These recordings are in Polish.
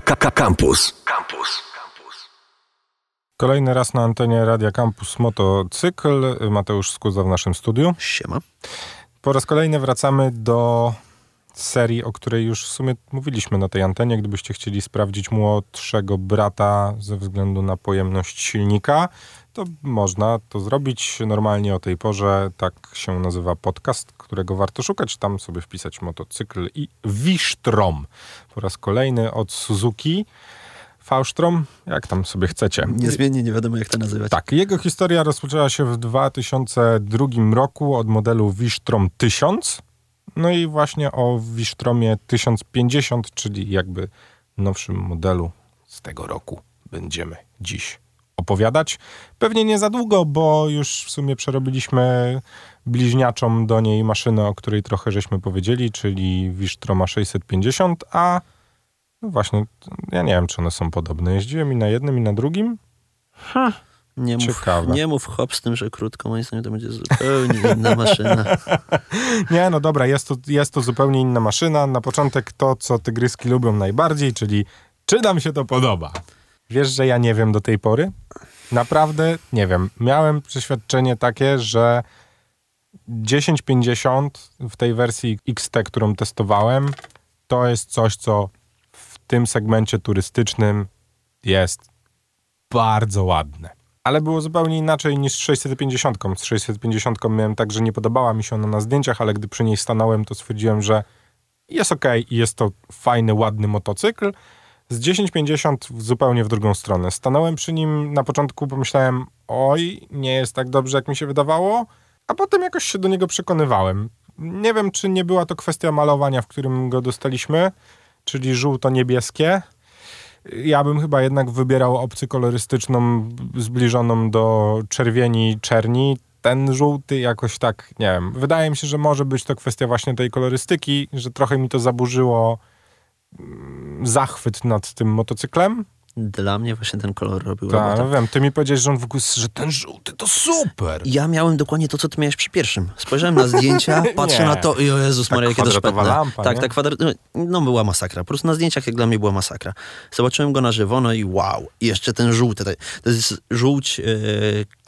Campus. Campus. Kolejny raz na antenie Radia Campus Motocykl. Mateusz Skuza w naszym studiu. Siema. Po raz kolejny wracamy do serii, o której już w sumie mówiliśmy na tej antenie. Gdybyście chcieli sprawdzić młodszego brata ze względu na pojemność silnika, to można to zrobić normalnie o tej porze. Tak się nazywa podcast, którego warto szukać. Tam sobie wpisać motocykl i Wisztrom. Po raz kolejny od Suzuki. Faustrom, jak tam sobie chcecie. Niezmiennie nie wiadomo, jak to nazywać. Tak, jego historia rozpoczęła się w 2002 roku od modelu Wisztrom 1000. No i właśnie o Wisztromie 1050, czyli jakby nowszym modelu z tego roku będziemy dziś opowiadać. Pewnie nie za długo, bo już w sumie przerobiliśmy bliźniaczą do niej maszynę, o której trochę żeśmy powiedzieli, czyli Wisztroma 650, a no właśnie, ja nie wiem, czy one są podobne. Jeździłem i na jednym, i na drugim. Ha, nie mów, Ciekawe. nie mów hop z tym, że krótko, moim zdaniem to będzie zupełnie inna maszyna. nie, no dobra, jest to, jest to zupełnie inna maszyna. Na początek to, co tygryski lubią najbardziej, czyli czy nam się to podoba. Wiesz, że ja nie wiem do tej pory? Naprawdę nie wiem. Miałem przeświadczenie takie, że 1050 w tej wersji XT, którą testowałem, to jest coś, co w tym segmencie turystycznym jest bardzo ładne. Ale było zupełnie inaczej niż z 650. Z 650 miałem tak, że nie podobała mi się ona na zdjęciach, ale gdy przy niej stanąłem, to stwierdziłem, że jest ok i jest to fajny, ładny motocykl. Z 1050 zupełnie w drugą stronę. Stanąłem przy nim na początku, pomyślałem, oj, nie jest tak dobrze, jak mi się wydawało, a potem jakoś się do niego przekonywałem. Nie wiem, czy nie była to kwestia malowania, w którym go dostaliśmy, czyli żółto-niebieskie. Ja bym chyba jednak wybierał opcję kolorystyczną zbliżoną do czerwieni, czerni. Ten żółty jakoś tak, nie wiem. Wydaje mi się, że może być to kwestia właśnie tej kolorystyki, że trochę mi to zaburzyło zachwyt nad tym motocyklem. Dla mnie właśnie ten kolor robił Tak, robotę. wiem, ty mi powiedziałeś, że on w ogóle, że ten żółty to super. Ja miałem dokładnie to, co ty miałeś przy pierwszym. Spojrzałem na zdjęcia, patrzę na to i o Jezus Maria, jakie to szpetne. lampa, tak, nie? tak, kwadrat... no, no była masakra. Po prostu na zdjęciach jak dla mnie była masakra. Zobaczyłem go na żywo, no i wow. I jeszcze ten żółty. To jest żółć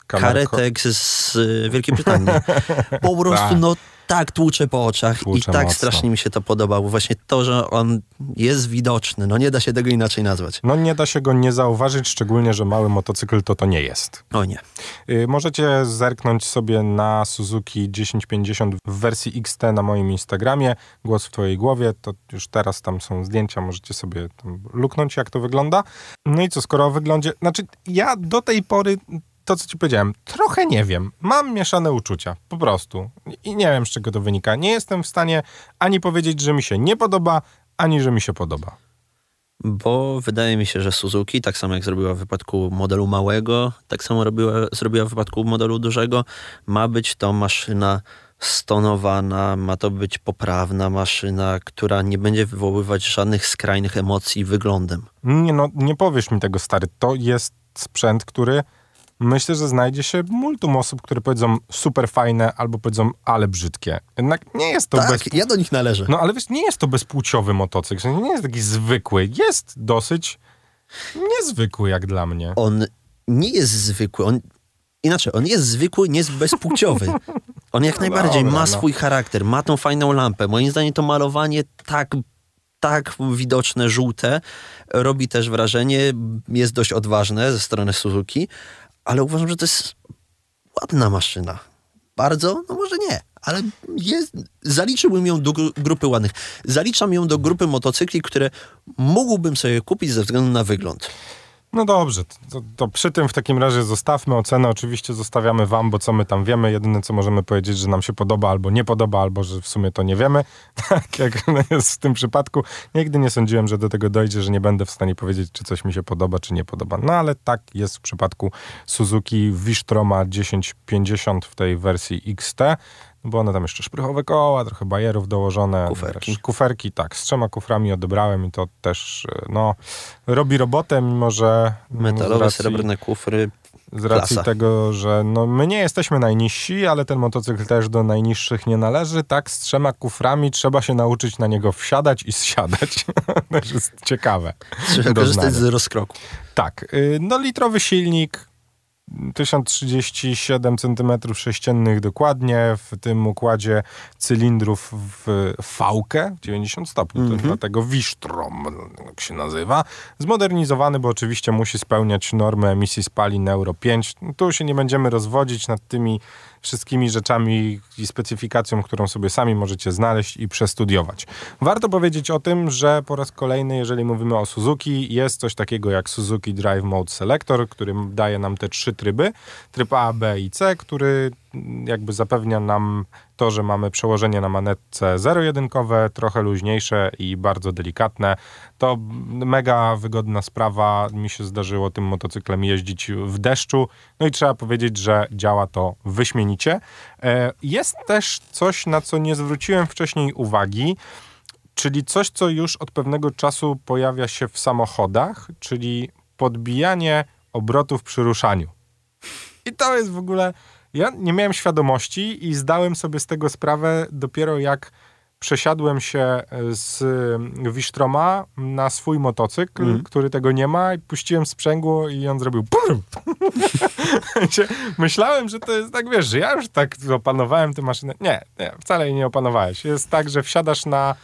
Kamerko. karetek z e, Wielkiej Brytanii. Po prostu, Tak. no tak tłucze po oczach Tłucze i tak mocno. strasznie mi się to podobało. Właśnie to, że on jest widoczny, no nie da się tego inaczej nazwać. No nie da się go nie zauważyć, szczególnie, że mały motocykl to to nie jest. O nie. Y, Możecie zerknąć sobie na Suzuki 1050 w wersji XT na moim Instagramie. Głos w twojej głowie, to już teraz tam są zdjęcia, możecie sobie luknąć, jak to wygląda. No i co, skoro o wyglądzie... Znaczy, ja do tej pory, to co ci powiedziałem, trochę nie wiem. Mam mieszane uczucia, po prostu. I nie wiem, z czego to wynika. Nie jestem w stanie ani powiedzieć, że mi się nie podoba, ani że mi się podoba. Bo wydaje mi się, że Suzuki, tak samo jak zrobiła w wypadku modelu małego, tak samo robiła, zrobiła w wypadku modelu dużego, ma być to maszyna stonowana, ma to być poprawna maszyna, która nie będzie wywoływać żadnych skrajnych emocji wyglądem. Nie no, nie powiesz mi tego, stary. To jest sprzęt, który myślę, że znajdzie się multum osób, które powiedzą super fajne albo powiedzą ale brzydkie. Jednak nie jest to tak, bez... ja do nich należę. No ale wiesz, nie jest to bezpłciowy motocykl. Nie jest taki zwykły. Jest dosyć niezwykły jak dla mnie. On nie jest zwykły, on... Inaczej, on jest zwykły, nie jest bezpłciowy. On jak No najbardziej dobra, ma no. swój charakter, ma tą fajną lampę. Moim zdaniem to malowanie tak tak widoczne, żółte, robi też wrażenie, jest dość odważne ze strony Suzuki, ale uważam, że to jest ładna maszyna. Bardzo? No może nie, ale jest, zaliczyłbym ją do gru- grupy ładnych. Zaliczam ją do grupy motocykli, które mógłbym sobie kupić ze względu na wygląd. No dobrze, to, to przy tym w takim razie zostawmy ocenę. Oczywiście zostawiamy wam, bo co my tam wiemy. Jedyne co możemy powiedzieć, że nam się podoba albo nie podoba, albo że w sumie to nie wiemy. Tak jak jest w tym przypadku. Nigdy nie sądziłem, że do tego dojdzie, że nie będę w stanie powiedzieć, czy coś mi się podoba, czy nie podoba. No ale tak jest w przypadku Suzuki Wisztroma 1050 w tej wersji XT. No bo one tam jeszcze szprychowe koła, trochę bajerów dołożone. Kuferki. Wiesz, kuferki, tak. Z trzema kuframi odebrałem i to też, e, no, robi robotę, mimo że... Metalowe, racji- srebrne kufry. Z racji Klasa. tego, że no, my nie jesteśmy najniżsi, ale ten motocykl też do najniższych nie należy. Tak, z trzema kuframi trzeba się nauczyć na niego wsiadać i zsiadać. to jest ciekawe. Trzeba korzystać z rozkroku. Tak, y, no litrowy silnik, 1037 cm3 dokładnie, w tym układzie cylindrów w fałkę, 90 stopni, to dlatego Wisztrom jak się nazywa. Zmodernizowany, bo oczywiście musi spełniać normy emisji spalin Euro 5. Tu się nie będziemy rozwodzić nad tymi wszystkimi rzeczami i specyfikacją, którą sobie sami możecie znaleźć i przestudiować. Warto powiedzieć o tym, że po raz kolejny, jeżeli mówimy o Suzuki, jest coś takiego jak Suzuki Drive Mode Selector, który daje nam te trzy tryby, tryb A, B i C, który jakby zapewnia nam to, że mamy przełożenie na manetce zero-jedynkowe, trochę luźniejsze i bardzo delikatne. To mega wygodna sprawa. Mi się zdarzyło tym motocyklem jeździć w deszczu. No i trzeba powiedzieć, że działa to wyśmienicie. E, Jest też coś, na co nie zwróciłem wcześniej uwagi, czyli coś, co już od pewnego czasu pojawia się w samochodach, czyli podbijanie obrotów przy ruszaniu. I to jest w ogóle. Ja nie miałem świadomości i zdałem sobie z tego sprawę dopiero jak przesiadłem się z Wisztroma na swój motocykl, który tego nie ma i puściłem sprzęgło i on zrobił Myślałem, że to jest tak, wiesz, że ja już tak opanowałem tę maszynę. Nie, nie, wcale jej nie opanowałeś. Jest tak, że wsiadasz na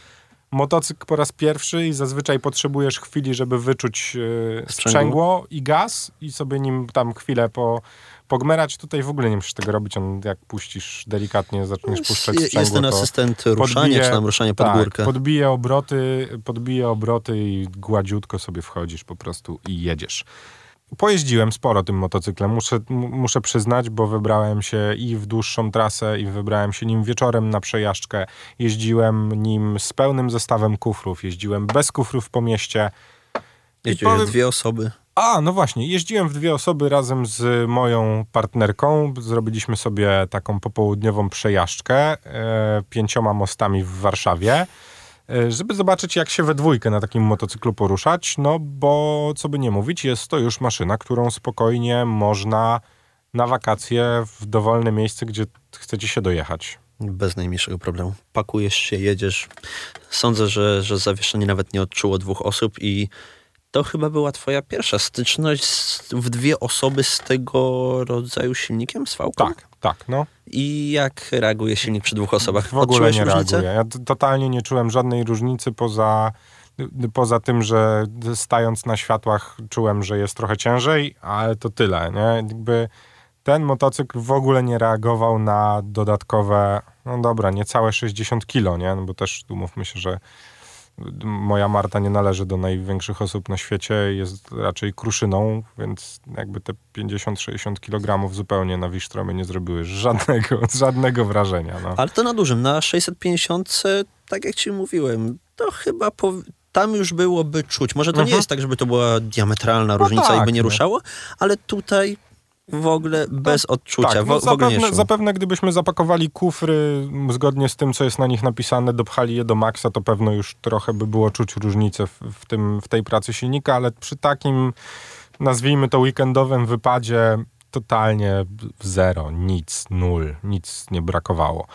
motocykl po raz pierwszy i zazwyczaj potrzebujesz chwili, żeby wyczuć e, Sprzęgło. sprzęgło i gaz i sobie nim tam chwilę po, pogmerać. Tutaj w ogóle nie musisz tego robić. On jak puścisz delikatnie, zaczniesz puszczać sprzęgło, jest ten asystent ruszania, podbije- czy tam ruszanie pod tak, górkę. podbije obroty, podbije obroty i gładziutko sobie wchodzisz po prostu i jedziesz. Pojeździłem sporo tym motocyklem, muszę, muszę przyznać, bo wybrałem się i w dłuższą trasę, i wybrałem się nim wieczorem na przejażdżkę. Jeździłem nim z pełnym zestawem kufrów, jeździłem bez kufrów po mieście. I Jeździły powiem- dwie osoby. A, no właśnie, jeździłem w dwie osoby razem z moją partnerką. Zrobiliśmy sobie taką popołudniową przejażdżkę e, pięcioma mostami w Warszawie, e, żeby zobaczyć, jak się we dwójkę na takim motocyklu poruszać. No bo, co by nie mówić, jest to już maszyna, którą spokojnie można na wakacje w dowolne miejsce, gdzie chcecie się dojechać. Bez najmniejszego problemu. Pakujesz się, jedziesz. Sądzę, że, że zawieszenie nawet nie odczuło dwóch osób i to chyba była twoja pierwsza styczność z, w dwie osoby z tego rodzaju silnikiem, z fałką? Tak, tak, no. I jak reaguje silnik przy dwóch osobach? W ogóle Odczułeś nie różnicę? reaguję. Ja totalnie nie czułem żadnej różnicy poza, poza tym, że stając na światłach czułem, że jest trochę ciężej, ale to tyle, nie? Jakby ten motocykl w ogóle nie reagował na dodatkowe, no dobra, niecałe 60 kilo, nie? No bo też umówmy się, że moja Marta nie należy do największych osób na świecie, jest raczej kruszyną, więc jakby te 50-60 kg zupełnie na Wisztromie nie zrobiły żadnego, żadnego wrażenia. No. Ale to na dużym, na 650, tak jak ci mówiłem, to chyba po, tam już byłoby czuć. Może to nie Mhm. jest tak, żeby to była diametralna różnica i tak, by nie no. ruszało, ale tutaj w ogóle bez odczucia, Tak, no w zapewne, zapewne gdybyśmy zapakowali kufry zgodnie z tym, co jest na nich napisane, dopchali je do maksa, to pewno już trochę by było czuć różnicę w, w, tym, w tej pracy silnika, ale przy takim, nazwijmy to weekendowym wypadzie, totalnie zero, nic, nul, nic nie brakowało.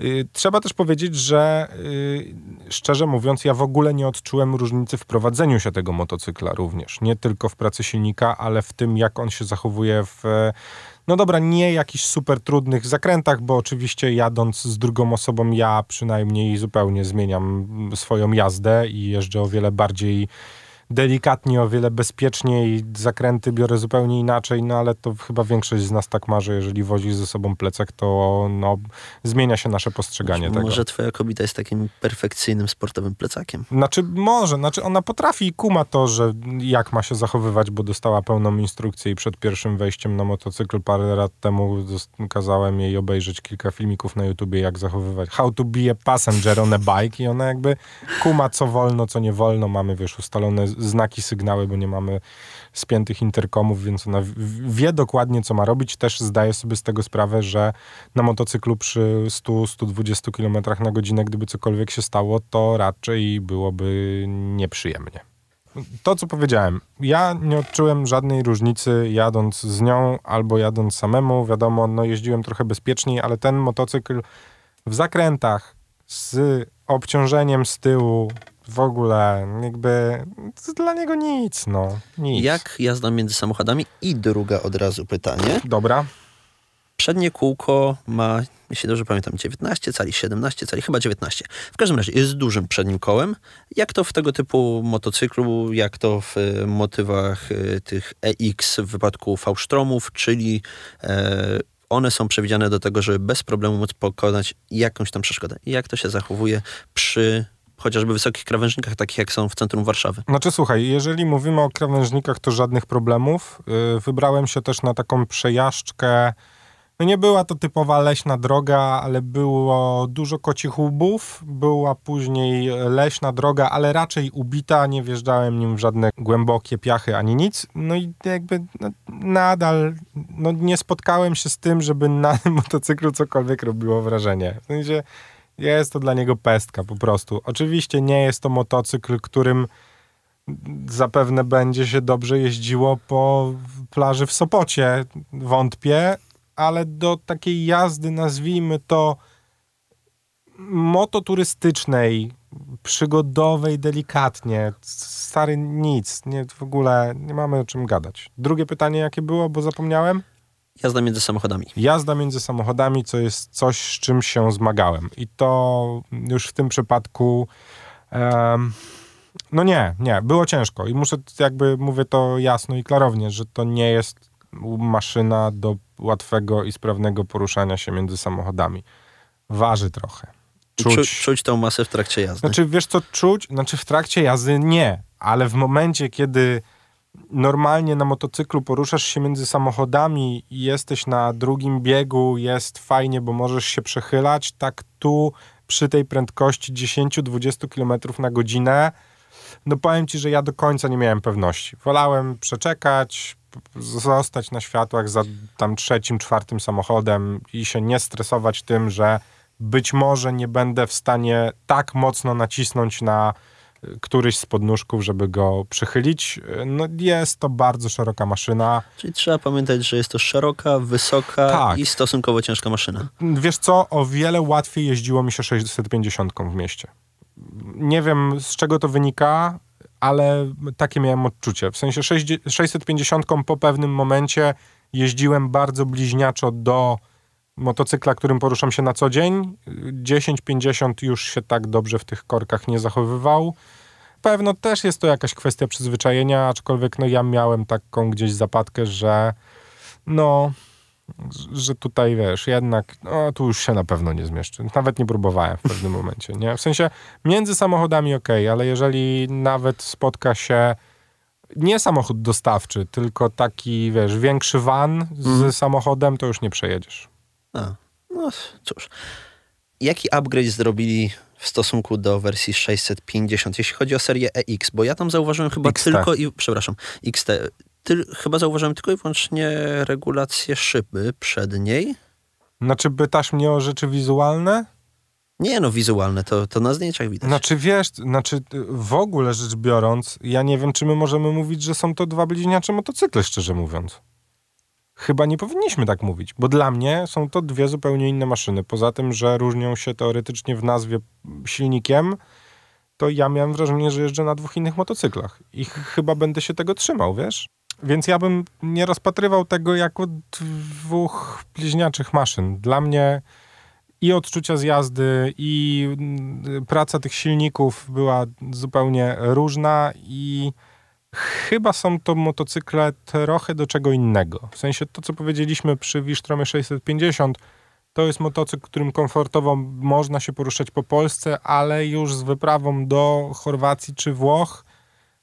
Y, Trzeba też powiedzieć, że y, szczerze mówiąc, ja w ogóle nie odczułem różnicy w prowadzeniu się tego motocykla również. Nie tylko w pracy silnika, ale w tym, jak on się zachowuje w no dobra, nie jakichś super trudnych zakrętach, bo oczywiście jadąc z drugą osobą, ja przynajmniej zupełnie zmieniam swoją jazdę i jeżdżę o wiele bardziej delikatnie, o wiele bezpieczniej, zakręty biorę zupełnie inaczej, no ale to chyba większość z nas tak ma, że jeżeli wozi ze sobą plecak, to no, zmienia się nasze postrzeganie tego. Może twoja kobieta jest takim perfekcyjnym sportowym plecakiem. Znaczy może, znaczy ona potrafi i kuma to, że jak ma się zachowywać, bo dostała pełną instrukcję i przed pierwszym wejściem na motocykl parę lat temu kazałem jej obejrzeć kilka filmików na YouTubie, jak zachowywać, how to be a passenger on a bike i ona jakby kuma co wolno, co nie wolno, mamy wiesz ustalone znaki, sygnały, bo nie mamy spiętych interkomów, więc ona wie dokładnie, co ma robić. Też zdaje sobie z tego sprawę, że na motocyklu przy 100-120 km na godzinę, gdyby cokolwiek się stało, to raczej byłoby nieprzyjemnie. to co powiedziałem, ja nie odczułem żadnej różnicy jadąc z nią albo jadąc samemu. Wiadomo, no jeździłem trochę bezpieczniej, ale ten motocykl w zakrętach z obciążeniem z tyłu w ogóle jakby dla niego nic, no. Nic. Jak jazda między samochodami? I druga od razu pytanie. Dobra. Przednie kółko ma, jeśli dobrze pamiętam, 19 cali, 17 cali, chyba 19. W każdym razie jest dużym przednim kołem. Jak to w tego typu motocyklu, jak to w e, motywach e, tych EX w wypadku V-Stromów, czyli e, one są przewidziane do tego, żeby bez problemu móc pokonać jakąś tam przeszkodę. Jak to się zachowuje przy chociażby wysokich krawężnikach, takich jak są w centrum Warszawy. Znaczy słuchaj, jeżeli mówimy o krawężnikach, to żadnych problemów. Yy, wybrałem się też na taką przejażdżkę. No nie była to typowa leśna droga, ale było dużo kocich łbów. Była później leśna droga, ale raczej ubita. Nie wjeżdżałem nim w żadne głębokie piachy ani nic. No i jakby no, nadal no, nie spotkałem się z tym, żeby na motocyklu cokolwiek robiło wrażenie. W sensie jest to dla niego pestka po prostu. Oczywiście nie jest to motocykl, którym zapewne będzie się dobrze jeździło po plaży w Sopocie. Wątpię, ale do takiej jazdy, nazwijmy to mototurystycznej, przygodowej, delikatnie. Stary nic, nie, w ogóle nie mamy o czym gadać. Drugie pytanie jakie było, bo zapomniałem? Jazda między samochodami. Jazda między samochodami, co jest coś, z czym się zmagałem. I to już w tym przypadku. Um, no nie, nie, było ciężko. I muszę, jakby mówię to jasno i klarownie, że to nie jest maszyna do łatwego i sprawnego poruszania się między samochodami. Waży trochę. Czuć, Czu, czuć tą masę w trakcie jazdy. Znaczy, wiesz co, czuć? Znaczy, w trakcie jazdy nie, ale w momencie, kiedy normalnie na motocyklu poruszasz się między samochodami i jesteś na drugim biegu, jest fajnie, bo możesz się przechylać, tak tu przy tej prędkości 10-20 km na godzinę, no powiem ci, że ja do końca nie miałem pewności. Wolałem przeczekać, zostać na światłach za tam trzecim, czwartym samochodem i się nie stresować tym, że być może nie będę w stanie tak mocno nacisnąć na któryś z podnóżków, żeby go przychylić. No jest to bardzo szeroka maszyna. Czyli trzeba pamiętać, że jest to szeroka, wysoka tak. i stosunkowo ciężka maszyna. Wiesz co, o wiele łatwiej jeździło mi się 650 w mieście. Nie wiem z czego to wynika, ale takie miałem odczucie. W sensie 650 po pewnym momencie jeździłem bardzo bliźniaczo do motocykla, którym poruszam się na co dzień. 10-50 już się tak dobrze w tych korkach nie zachowywał. Pewno też jest to jakaś kwestia przyzwyczajenia, aczkolwiek no ja miałem taką gdzieś zapadkę, że no, że tutaj wiesz, jednak no, tu już się na pewno nie zmieszczę. Nawet nie próbowałem w pewnym momencie, nie? W sensie między samochodami ok, ale jeżeli nawet spotka się nie samochód dostawczy, tylko taki, wiesz, większy van z mm. samochodem, to już nie przejedziesz. A, no cóż. Jaki upgrade zrobili w stosunku do wersji 650, jeśli chodzi o serię EX? Bo ja tam zauważyłem chyba XT. tylko i, przepraszam, XT, ty, chyba zauważyłem tylko i wyłącznie regulację szyby przedniej. Znaczy pytasz mnie o rzeczy wizualne? Nie no, wizualne, to, to na zdjęciach widać. Znaczy wiesz, znaczy w ogóle rzecz biorąc, ja nie wiem, czy my możemy mówić, że są to dwa bliźniacze motocykle, szczerze mówiąc chyba nie powinniśmy tak mówić, bo dla mnie są to dwie zupełnie inne maszyny. Poza tym, że różnią się teoretycznie w nazwie silnikiem, to ja miałem wrażenie, że jeżdżę na dwóch innych motocyklach i chyba będę się tego trzymał, wiesz? Więc ja bym nie rozpatrywał tego jako dwóch bliźniaczych maszyn. Dla mnie i odczucia z jazdy, i mm, praca tych silników była zupełnie różna i Chyba są to motocykle trochę do czego innego. W sensie to, co powiedzieliśmy przy Wisztromie 650, to jest motocykl, którym komfortowo można się poruszać po Polsce, ale już z wyprawą do Chorwacji czy Włoch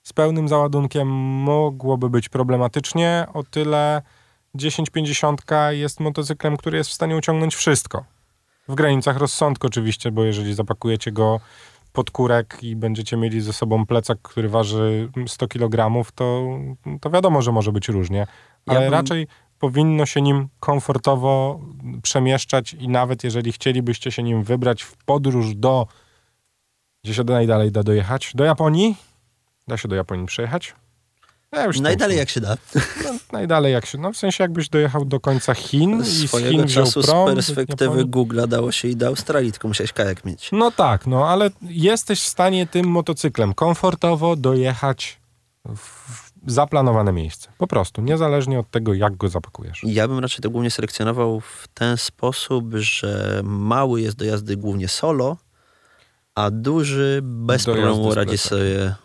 z pełnym załadunkiem mogłoby być problematycznie. O tyle 1050 jest motocyklem, który jest w stanie uciągnąć wszystko. W granicach rozsądku oczywiście, bo jeżeli zapakujecie go podkórek i będziecie mieli ze sobą plecak, który waży 100 kg, to, to wiadomo, że może być różnie. Ale ja bym... raczej powinno się nim komfortowo przemieszczać i nawet jeżeli chcielibyście się nim wybrać w podróż do, gdzie się najdalej da dojechać, do Japonii, Da się do Japonii przejechać? Ja już Najdalej jak się da. No, najdalej jak się... No w sensie jakbyś dojechał do końca Chin i z Chin wziął czasu z prom... do perspektywy Google'a dało się i do Australii, tylko musiałeś kajak mieć. No tak, no ale jesteś w stanie tym motocyklem komfortowo dojechać w zaplanowane miejsce. Po prostu, niezależnie od tego, jak go zapakujesz. Ja bym raczej to głównie selekcjonował w ten sposób, że mały jest do jazdy głównie solo, a duży bez Do problemu z radzi sobie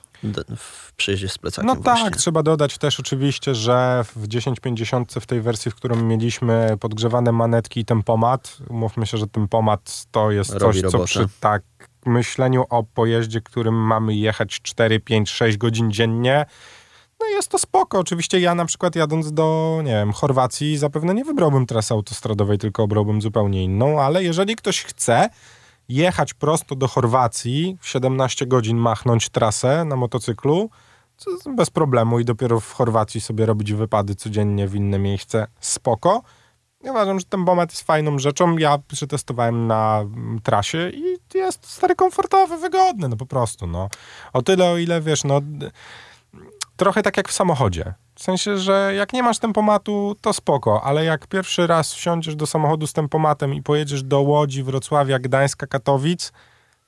w przyjeździe z plecakiem. No właśnie. tak, trzeba dodać też oczywiście, że w 1050 w tej wersji, w którą mieliśmy podgrzewane manetki i tempomat, umówmy się, że tempomat to jest Robi coś, co robotę. przy tak myśleniu o pojeździe, którym mamy jechać 4, 5, 6 godzin dziennie, no jest to spoko. Oczywiście ja na przykład jadąc do, nie wiem, Chorwacji zapewne nie wybrałbym trasy autostradowej, tylko obrałbym zupełnie inną, ale jeżeli ktoś chce jechać prosto do Chorwacji, w 17 godzin machnąć trasę na motocyklu, bez problemu i dopiero w Chorwacji sobie robić wypady codziennie w inne miejsce, spoko. Ja uważam, że ten bomet jest fajną rzeczą. Ja przetestowałem na mm, trasie i jest stary komfortowy, wygodny, no po prostu, no. O tyle, o ile, wiesz, no trochę tak jak w samochodzie. W sensie, że jak nie masz tempomatu, to spoko, ale jak pierwszy raz wsiądziesz do samochodu z tempomatem i pojedziesz do Łodzi, Wrocławia, Gdańska, Katowic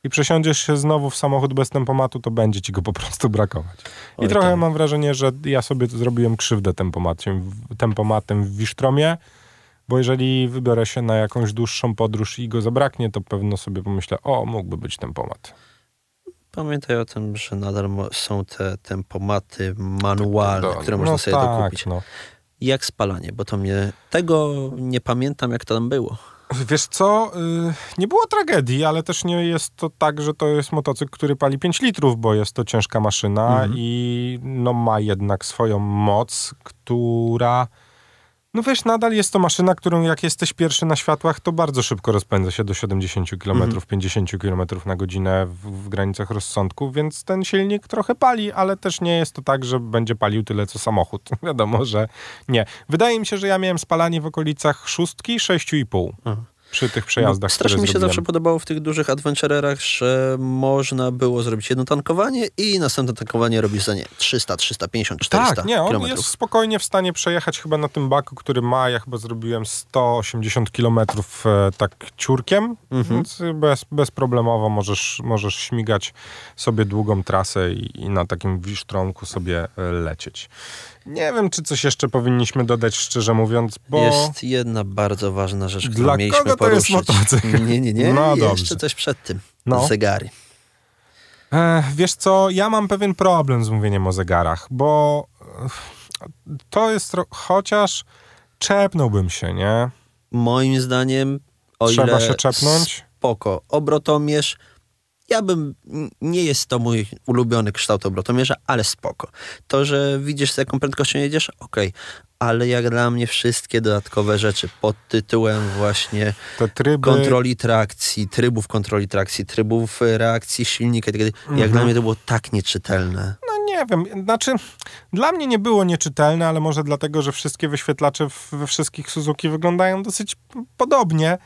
i przesiądziesz się znowu w samochód bez tempomatu, to będzie ci go po prostu brakować. I Oj, trochę tak. mam wrażenie, że ja sobie zrobiłem krzywdę tempomatem, tempomatem w Wisztromie, bo jeżeli wybiorę się na jakąś dłuższą podróż i go zabraknie, to pewno sobie pomyślę, o, mógłby być tempomat. Pamiętaj o tym, że nadal są te tempomaty manualne, Do- które można no sobie tak, dokupić. No. Jak spalanie, bo to mnie... Tego nie pamiętam, jak to tam było. Wiesz co, y, nie było tragedii, ale też nie jest to tak, że to jest motocykl, który pali 5 litrów, bo jest to ciężka maszyna Mhm. i no ma jednak swoją moc, która... No wiesz, nadal jest to maszyna, którą jak jesteś pierwszy na światłach, to bardzo szybko rozpędza się do 70 km, Mhm. 50 km na godzinę w, w granicach rozsądku, więc ten silnik trochę pali, ale też nie jest to tak, że będzie palił tyle co samochód. Wiadomo, że nie. Wydaje mi się, że ja miałem spalanie w okolicach szóstki, 6,5 Aha. Przy tych przejazdach, Bo Strasznie mi się zrobiłem. zawsze podobało w tych dużych adventurerach, że można było zrobić jedno tankowanie i następne tankowanie robisz za nie 300, 350, 400 Tak, nie, on kilometrów. jest spokojnie w stanie przejechać chyba na tym baku, który ma, ja chyba zrobiłem 180 kilometrów e, tak ciurkiem, Mhm. więc bez, bezproblemowo możesz, możesz śmigać sobie długą trasę i, i na takim wisztrąku sobie e, lecieć. Nie wiem, czy coś jeszcze powinniśmy dodać, szczerze mówiąc, bo... Jest jedna bardzo ważna rzecz, którą Dla mieliśmy kogo to jest poruszyć. motocykl? Nie, nie, nie. No Jeszcze dobrze. coś przed tym. No. Zegary. E, wiesz co, ja mam pewien problem z mówieniem o zegarach, bo to jest... Chociaż czepnąłbym się, nie? Moim zdaniem, o Trzeba ile się czepnąć. spoko, obrotomierz, ja bym, nie jest to mój ulubiony kształt obrotomierza, ale spoko. To, że widzisz z jaką prędkością jedziesz, okej, ale jak dla mnie wszystkie dodatkowe rzeczy pod tytułem właśnie tryby... kontroli trakcji, trybów kontroli trakcji, trybów e, reakcji silnika, i tak dalej, jak Mhm. dla mnie to było tak nieczytelne. No nie wiem, znaczy dla mnie nie było nieczytelne, ale może dlatego, że wszystkie wyświetlacze we wszystkich Suzuki wyglądają dosyć podobnie.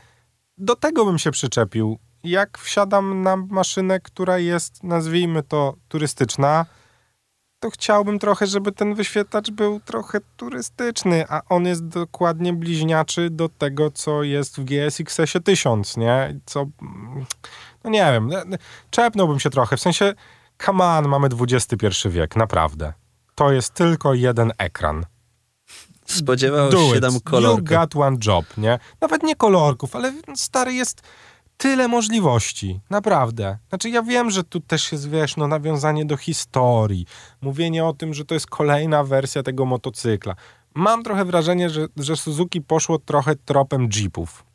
Do tego bym się przyczepił. Jak wsiadam na maszynę, która jest, nazwijmy to, turystyczna, to chciałbym trochę, żeby ten wyświetlacz był trochę turystyczny, a on jest dokładnie bliźniaczy do tego, co jest w GSX-ie 1000, nie? Co, no nie wiem, czepnąłbym się trochę, w sensie come on, mamy XXI wiek, naprawdę. To jest tylko jeden ekran. Spodziewałeś się tam You kolorku. got one job, nie? Nawet nie kolorków, ale stary jest tyle możliwości, naprawdę. Znaczy ja wiem, że tu też jest, wiesz, no nawiązanie do historii, mówienie o tym, że to jest kolejna wersja tego motocykla. Mam trochę wrażenie, że, że Suzuki poszło trochę tropem Jeepów.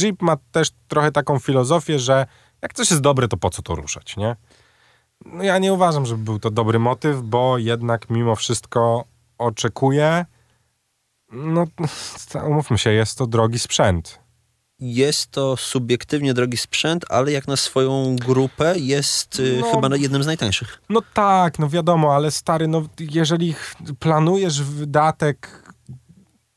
Jeep ma też trochę taką filozofię, że jak coś jest dobre, to po co to ruszać, nie? No ja nie uważam, że był to dobry motyw, bo jednak mimo wszystko oczekuję, no umówmy się, jest to drogi sprzęt. Jest to subiektywnie drogi sprzęt, ale jak na swoją grupę jest y, No. chyba jednym z najtańszych. No tak, no wiadomo, ale stary, no jeżeli planujesz wydatek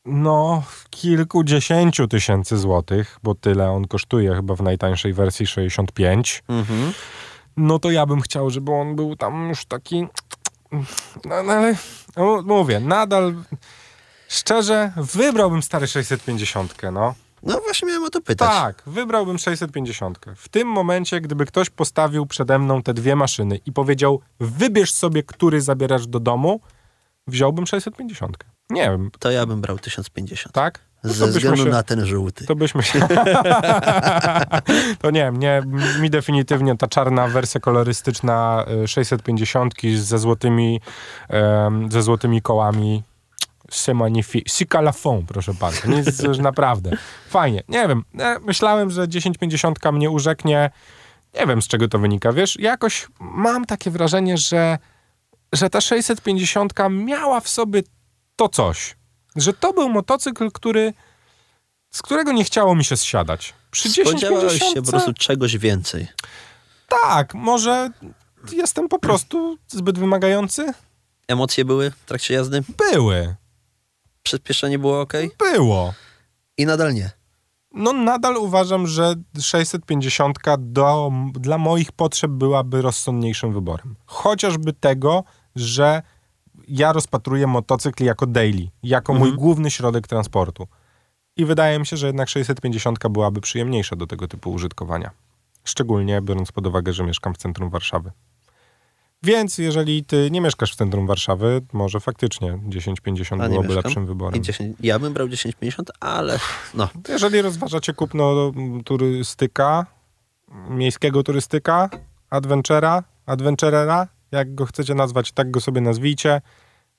no kilkudziesięciu tysięcy złotych, bo tyle on kosztuje chyba w najtańszej wersji 65, Mhm. no to ja bym chciał, żeby on był tam już taki No, no ale no, mówię, nadal szczerze wybrałbym stary 650, no. No właśnie miałem o to pytać. Tak, wybrałbym 650. W tym momencie, gdyby ktoś postawił przede mną te dwie maszyny i powiedział, wybierz sobie, który zabierasz do domu, wziąłbym 650. Nie wiem, To ja bym brał 1050. tak? No Ze względu się- na ten żółty. To byśmy się... to nie wiem, nie, mi definitywnie ta czarna wersja kolorystyczna y, 650 ze złotymi, ze złotymi kołami c'est magnifique. C'est la fond, proszę bardzo. Nic, już naprawdę. Fajnie. Nie wiem, e, myślałem, że 1050 mnie urzeknie. Nie wiem, z czego to wynika. Wiesz, jakoś mam takie wrażenie, że, że ta 650 miała w sobie to coś. Że to był motocykl, który z którego nie chciało mi się zsiadać. Przy Spodziewałeś 1050 się po prostu czegoś więcej. Tak, może jestem po prostu zbyt wymagający? Emocje były w trakcie jazdy? Były. Przyspieszenie było ok? Było. I nadal nie. No nadal uważam, że 650 do, dla moich potrzeb byłaby rozsądniejszym wyborem. Chociażby tego, że ja rozpatruję motocykl jako daily, jako mój główny środek transportu. I wydaje mi się, że jednak 650 byłaby przyjemniejsza do tego typu użytkowania. Szczególnie biorąc pod uwagę, że mieszkam w centrum Warszawy. Więc jeżeli ty nie mieszkasz w centrum Warszawy, może faktycznie 1050 A nie byłoby mieszkam. lepszym wyborem. I 10, ja bym brał 1050, ale no. Jeżeli rozważacie kupno turystyka, miejskiego turystyka, adventura, adventurera, jak go chcecie nazwać, tak go sobie nazwijcie,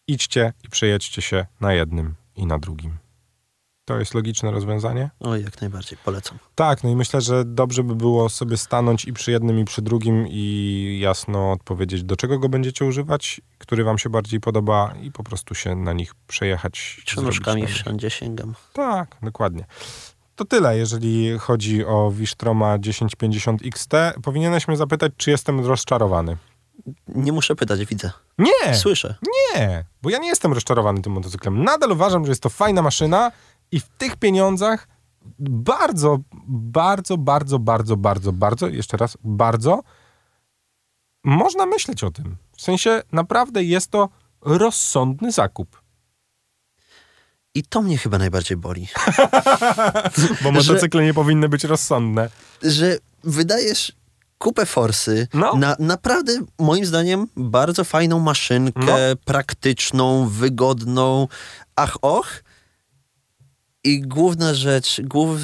idźcie i przejedźcie się na jednym i na drugim. To jest logiczne rozwiązanie? O, jak najbardziej, polecam. Tak, no i myślę, że dobrze by było sobie stanąć i przy jednym, i przy drugim i jasno odpowiedzieć, do czego go będziecie używać, który wam się bardziej podoba i po prostu się na nich przejechać. Nóżkami nich. wszędzie sięgam. Tak, dokładnie. To tyle, jeżeli chodzi o Wisztroma 1050 XT. Powinieneś mnie zapytać, czy jestem rozczarowany. Nie muszę pytać, widzę. Nie, Słyszę. nie, bo ja nie jestem rozczarowany tym motocyklem. Nadal uważam, że jest to fajna maszyna i w tych pieniądzach bardzo, bardzo, bardzo, bardzo, bardzo, bardzo, jeszcze raz, bardzo można myśleć o tym. W sensie naprawdę jest to rozsądny zakup. I to mnie chyba najbardziej boli. Bo motocykle nie powinny być rozsądne. Że wydajesz kupę forsy No. na naprawdę, moim zdaniem, bardzo fajną maszynkę, No. praktyczną, wygodną, ach och. I główna rzecz, głów,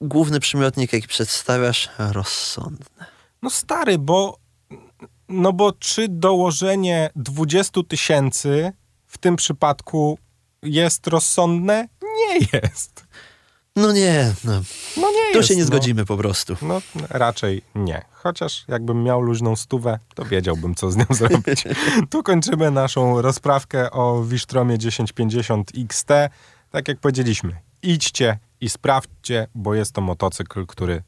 główny przymiotnik, jaki przedstawiasz, rozsądne. No stary, bo no bo czy dołożenie 20 tysięcy w tym przypadku jest rozsądne? Nie jest. No nie, no, No nie tu jest. się nie no. zgodzimy po prostu. No raczej nie. Chociaż jakbym miał luźną stówę, to wiedziałbym, co z nią zrobić. tu kończymy naszą rozprawkę o Wisztromie 1050 XT. Tak jak powiedzieliśmy, idźcie i sprawdźcie, bo jest to motocykl, który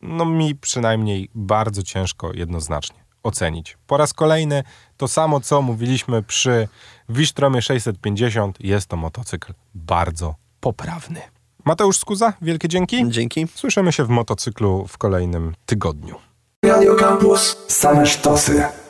no mi przynajmniej bardzo ciężko jednoznacznie ocenić. Po raz kolejny to samo, co mówiliśmy przy Wisztromie 650, jest to motocykl bardzo poprawny. Mateusz Skuza, wielkie dzięki. Dzięki. Słyszymy się w motocyklu w kolejnym tygodniu. Radio Campus. Same sztosy.